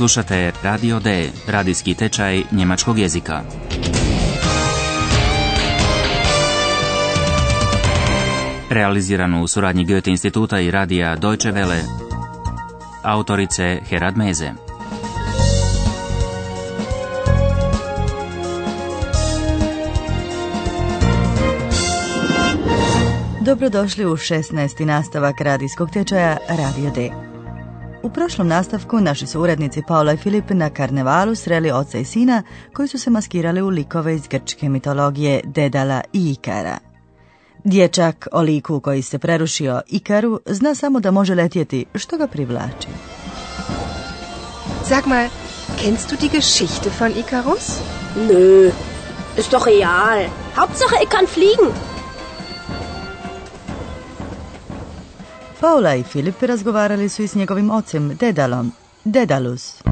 Slušate Radio D, radijski tečaj njemačkog jezika. Realiziranu u suradnji Goethe instituta i radija Deutsche Welle. Autorice Herad Meze. Dobrodošli u 16. nastavak radijskog tečaja Radio D. U prošlom nastavku naši su urednici Paula i Filip na karnevalu sreli oca i sina koji su se maskirali u likove iz grčke mitologije Dedala i Ikara. Dječak o liku koji se prerušio Ikaru zna samo da može letjeti, što ga privlači. Sag mal, kennst du die Geschichte von Icarus? Nö, ist doch real. Hauptsache, ich kann fliegen. Paula i Filip razgovarali su i s njegovim ocem, Dedalom, Dedalus.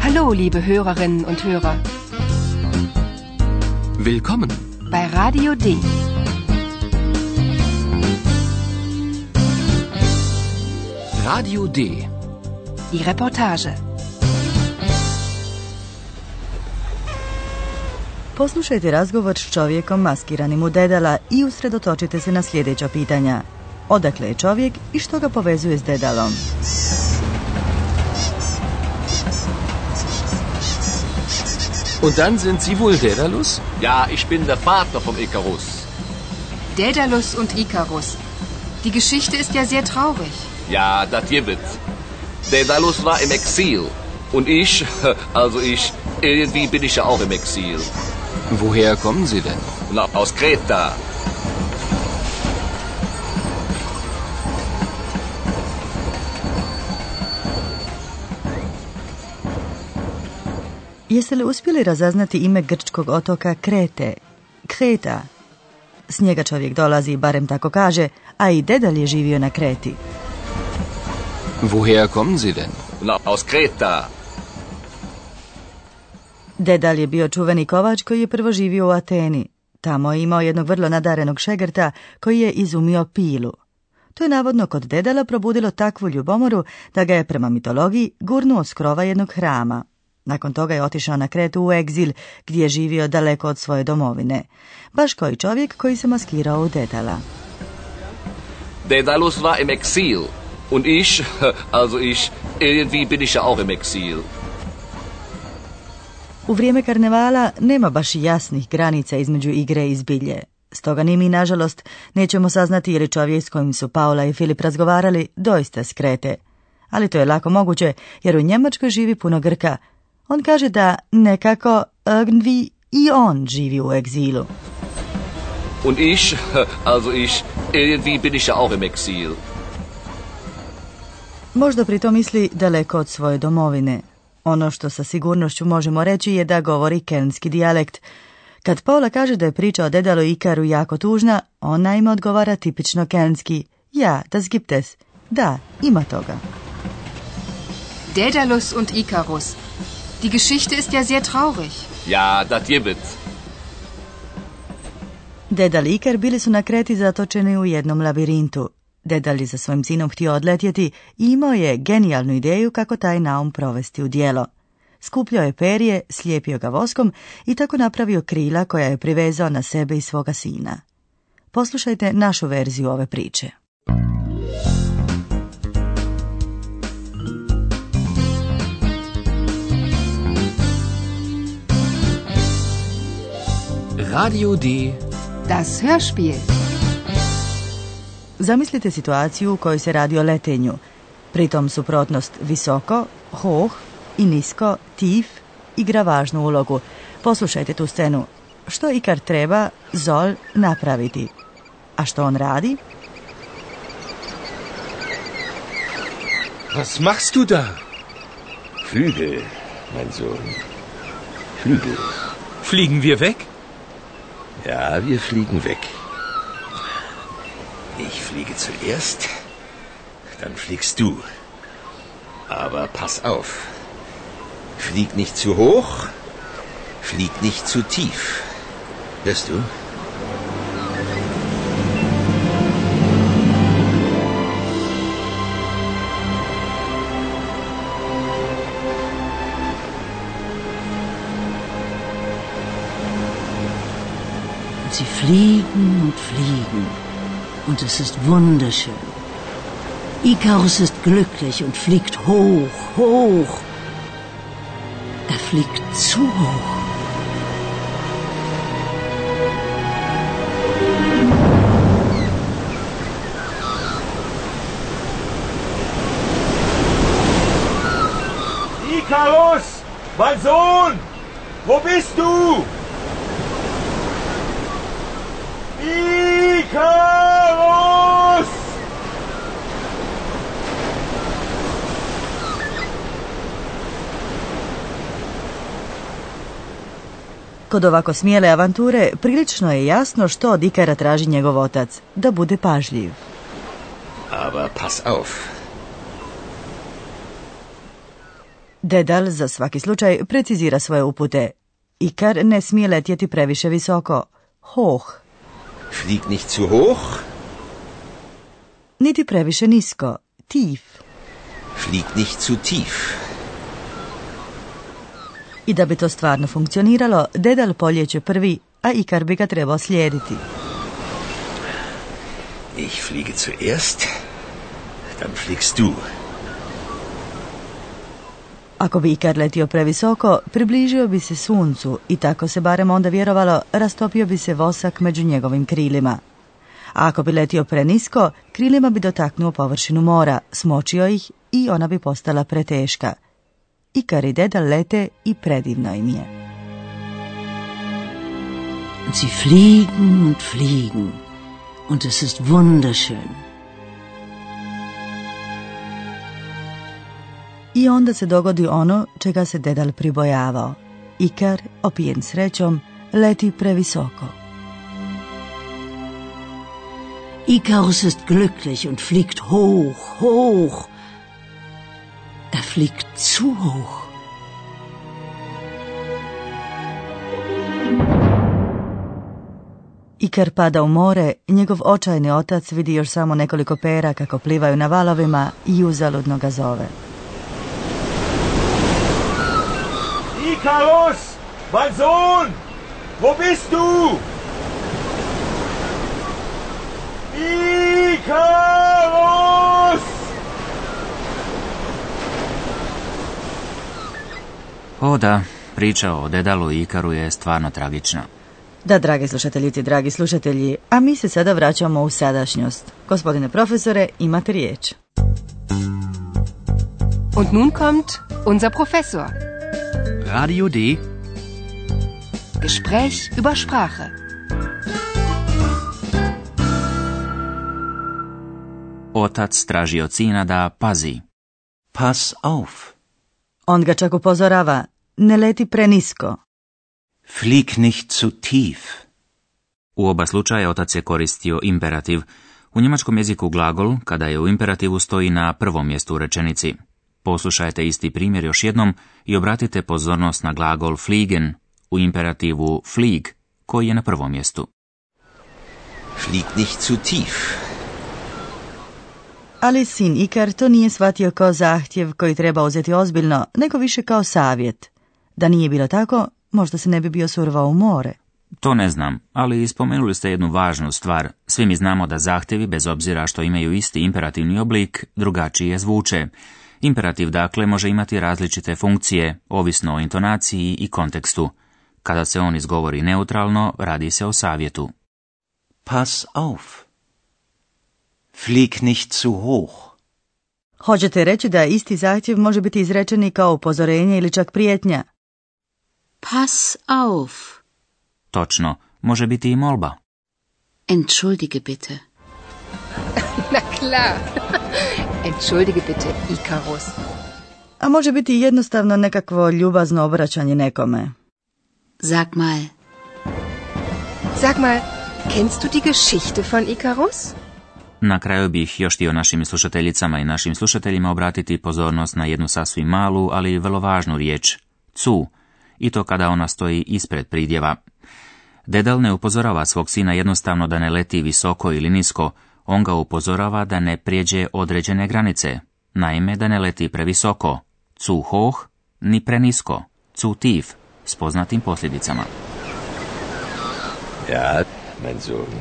Hallo, liebe Hörerinnen und Hörer. Willkommen. Bei Radio D. Radio D. Die Reportage. Poslušajte razgovor s čovjekom maskiranim u Dedala i usredotočite se na sljedeća pitanja. Odakle je čovjek i što ga povezuje s Dedalom? Und dann sind Sie wohl Daedalus? Ja, ich bin der Vater vom Icarus. Daedalus und Icarus. Die Geschichte ist ja sehr traurig. Ja, das gibt. Daedalus war im Exil. Und ich, also ich, irgendwie bin ich ja auch im Exil. Woher kommen Sie denn? Na, aus Kreta. Jeste li uspjeli razaznati ime grčkog otoka Krete? Kreta. S njega čovjek dolazi, barem tako kaže, a i Dedal je živio na Kreti. Woher kommen Sie denn? Na, aus Kreta. Dedal je bio čuveni kovač koji je prvo živio u Ateni. Tamo je imao jednog vrlo nadarenog šegrta koji je izumio pilu. To je navodno kod Dedala probudilo takvu ljubomoru da ga je prema mitologiji gurnuo s krova jednog hrama. Nakon toga je otišao na Kretu u egzil, gdje je živio daleko od svoje domovine. Baš kao i čovjek koji se maskirao u Dedala. Daedalus war im Exil. Und ich, also ich, irgendwie bin ich ja auch im Exil. U vrijeme karnevala nema baš jasnih granica između igre i zbilje. Stoga ni mi, nažalost, nećemo saznati je li čovjek s kojim su Paula i Filip razgovarali doista skrete. Ali to je lako moguće, jer u Njemačkoj živi puno Grka. On kaže da nekako irgendwie i on živi u egzilu. Und ich, also ich, irgendwie bin ich ja auch im Exil. Možda pri to misli daleko od svoje domovine. Ono što sa sigurnošću možemo reći je da govori kelnski dijalekt. Kad Paula kaže da je priča o Dedalu i Ikaru jako tužna, ona im odgovara tipično kelnski. Ja, das gibt es. Da, ima toga. Daedalus und Icarus. Die Geschichte ist ja sehr traurig. Ja, das gibt. Dedal i Ikar bili su na kreti zatočeni u jednom labirintu. Dedal je za svojim sinom htio odletjeti i imao je genijalnu ideju kako taj naum provesti u djelo. Skupljao je perje, slijepio ga voskom i tako napravio krila koja je privezao na sebe i svoga sina. Poslušajte našu verziju ove priče. Radio D. Das Hörspiel. Zamislite situaciju u kojoj se radi o letenju. Pritom suprotnost visoko, hoh i nisko, tief igra važnu ulogu. Poslušajte tu scenu. Što Ikar treba Zol napraviti? A što on radi? Was machst du da? Flügel, mein Sohn. Flügel. Fliegen wir weg? Ja, wir fliegen weg. Ich fliege zuerst, dann fliegst du. Aber pass auf. Flieg nicht zu hoch, flieg nicht zu tief. Hörst du? Fliegen und fliegen. Und es ist wunderschön. Icarus ist glücklich und fliegt hoch, hoch. Er fliegt zu hoch. Icarus, mein Sohn, wo bist du? Icarus! Kod ovako smijele avanture, prilično je jasno što od Ikara traži njegov otac, da bude pažljiv. Aber pass auf. Dedal za svaki slučaj precizira svoje upute. Ikar ne smije letjeti previše visoko. Hoh. Flieg nicht zu hoch. Niti previše nisko. Tief. Flieg nicht zu tief. I da bi to stvarno funkcioniralo, Dedal poljeće prvi, a Ikar bi ga trebao slijediti. Ich fliege zuerst, dann fliegst du. Ako bi Ikar letio previsoko, približio bi se suncu i tako se barem onda vjerovalo, rastopio bi se vosak među njegovim krilima. A ako bi letio prenisko, krilima bi dotaknuo površinu mora, smočio ih i ona bi postala preteška. Ikar i Dedal lete i predivno im je. Sie fliegen und fliegen. Und es ist wunderschön. I onda se dogodi ono čega se Dedal pribojavao. Ikar, opijen srećom, leti previsoko. Icarus ist glücklich und fliegt hoch, hoch. Er fliegt zu hoch. Ikar pada u more, njegov očajni otac vidi još samo nekoliko pera kako plivaju na valovima i uzaludno ga zove. Icarus, mein Sohn, wo bist du? Icarus! O da, priča o Dedalu i Ikaru je stvarno tragična. Da, dragi slušateljici, dragi slušatelji, a mi se sada vraćamo u sadašnjost. Gospodine profesore, imate riječ. Und nun kommt unser Professor. Radio D. Gespräch über Sprache. Otac traži od sina da pazi. Pass auf. On ga čak upozorava, ne leti prenisko. Flieg nicht zu tief. U oba slučaja otac je koristio imperativ. U njemačkom jeziku glagol, kada je u imperativu, stoji na prvom mjestu u rečenici. Poslušajte isti primjer još jednom i obratite pozornost na glagol fliegen u imperativu flieg, koji je na prvom mjestu. Flieg nicht zu tief. Ali sin Ikar to nije shvatio kao zahtjev koji treba uzeti ozbiljno, nego više kao savjet. Da nije bilo tako, možda se ne bi bio survao u more. To ne znam, ali spomenuli ste jednu važnu stvar. Svi mi znamo da zahtjevi, bez obzira što imaju isti imperativni oblik, drugačije zvuče. Imperativ dakle može imati različite funkcije, ovisno o intonaciji i kontekstu. Kada se on izgovori neutralno, radi se o savjetu. Pass auf. Flieg nicht zu hoch. Hoćete reći da isti zahtjev može biti izrečen i kao upozorenje ili čak prijetnja? Pass auf. Točno, može biti i molba. Entschuldige bitte. Na klar. Entschuldige bitte, Icarus. A može biti jednostavno nekakvo ljubazno obraćanje nekome. Sag mal, Sag mal, kennst du die Geschichte von Icarus? Na kraju bih još htio našim slušateljicama i našim slušateljima obratiti pozornost na jednu sasvim malu, ali vrlo važnu riječ, cu, i to kada ona stoji ispred pridjeva. Dedal ne upozorava svog sina jednostavno da ne leti visoko ili nisko, on ga upozorava da ne prijeđe određene granice, naime da ne leti previsoko, cu hoh, ni prenisko, cu tief, s poznatim posljedicama. Ja, mein Sohn.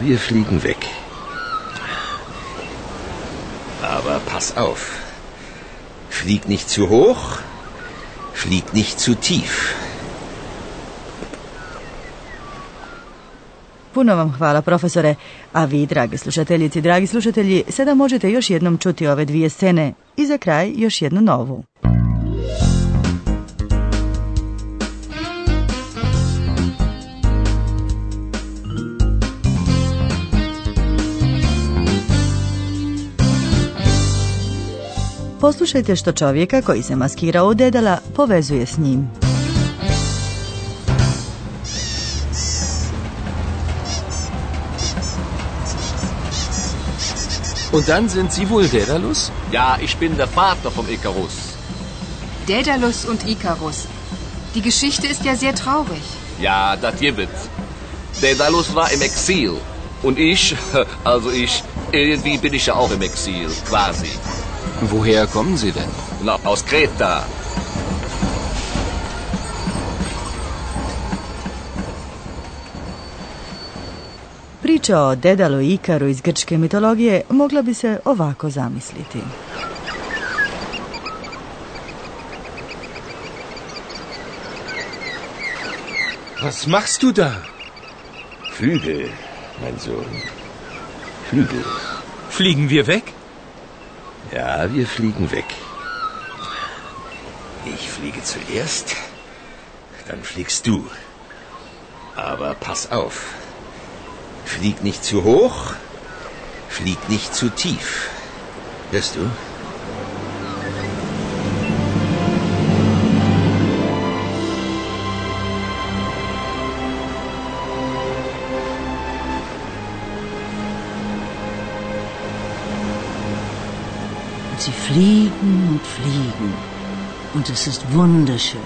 Wir fliegen weg. Aber pass auf. Flieg nicht zu hoch, flieg nicht zu tief. Puno vam hvala profesore, a vi, dragi slušateljici dragi slušatelji, sada možete još jednom čuti ove dvije scene i za kraj još jednu novu. Poslušajte što čovjeka koji se maskirao u dedala povezuje s njim. Und dann sind Sie wohl Daedalus? Ja, ich bin der Vater vom Icarus. Daedalus und Icarus. Die Geschichte ist ja sehr traurig. Ja, das gibt. Daedalus war im Exil. Und ich, also ich, irgendwie bin ich ja auch im Exil, quasi. Woher kommen Sie denn? Na, aus Kreta. Priča o Dedalu i Ikaru iz grčke mitologije mogla bi se ovako zamisliti. Was machst du da? Flügel, mein Sohn. Flügel. Fliegen wir weg? Ja, wir fliegen weg. Ich fliege zuerst, dann fliegst du. Aber pass auf. Flieg nicht zu hoch, flieg nicht zu tief. Hörst du? Und sie fliegen und fliegen. Und es ist wunderschön.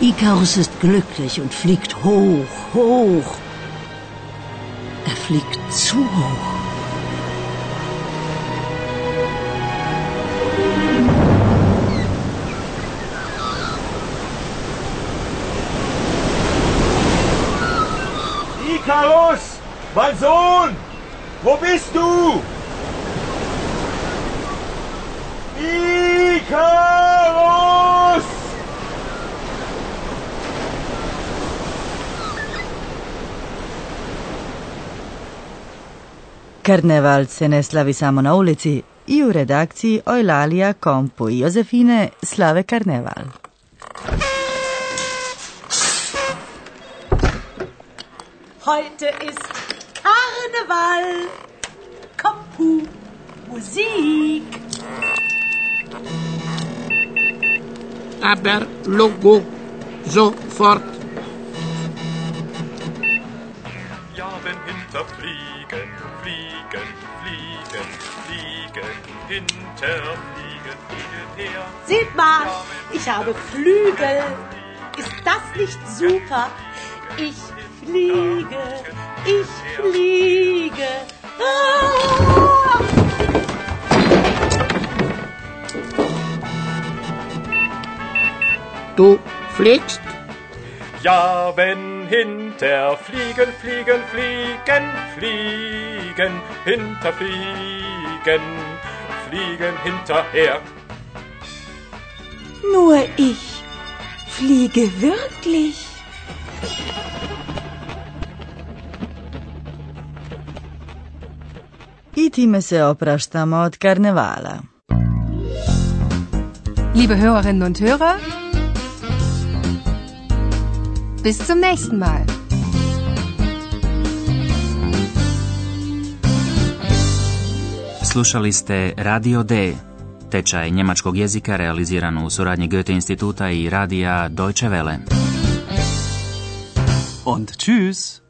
Ikarus ist glücklich und fliegt hoch, hoch. Fliegt zu hoch. Ikarus! Mein Sohn! Wo bist du? Ikarus! Karneval se ne slavi samo na ulici i u redakciji Ojlalija, Kompu i Jozefine slave karneval. Heute ist Karneval. Kompu. Musik. Aber Logo sofort. Ja, wenn hinter Fliegen, Fliegen, Fliegen, Fliegen, hinter Fliegen, Fliegen her. Seht mal, ich habe Flügel. Ist das nicht super? Ich fliege, ich fliege. Ah! Du fliegst? Ja, wenn hinter Fliegen, Fliegen, Fliegen, Fliegen, hinter Fliegen, Fliegen hinterher. Nur ich fliege wirklich. I time se opraštamo od karnevala. Liebe Hörerinnen und Hörer, bis zum nächsten Mal. Slušali ste Radio D, tečaj njemačkog jezika realiziran u suradnji Goethe instituta i radija Deutsche Welle. Und tschüss.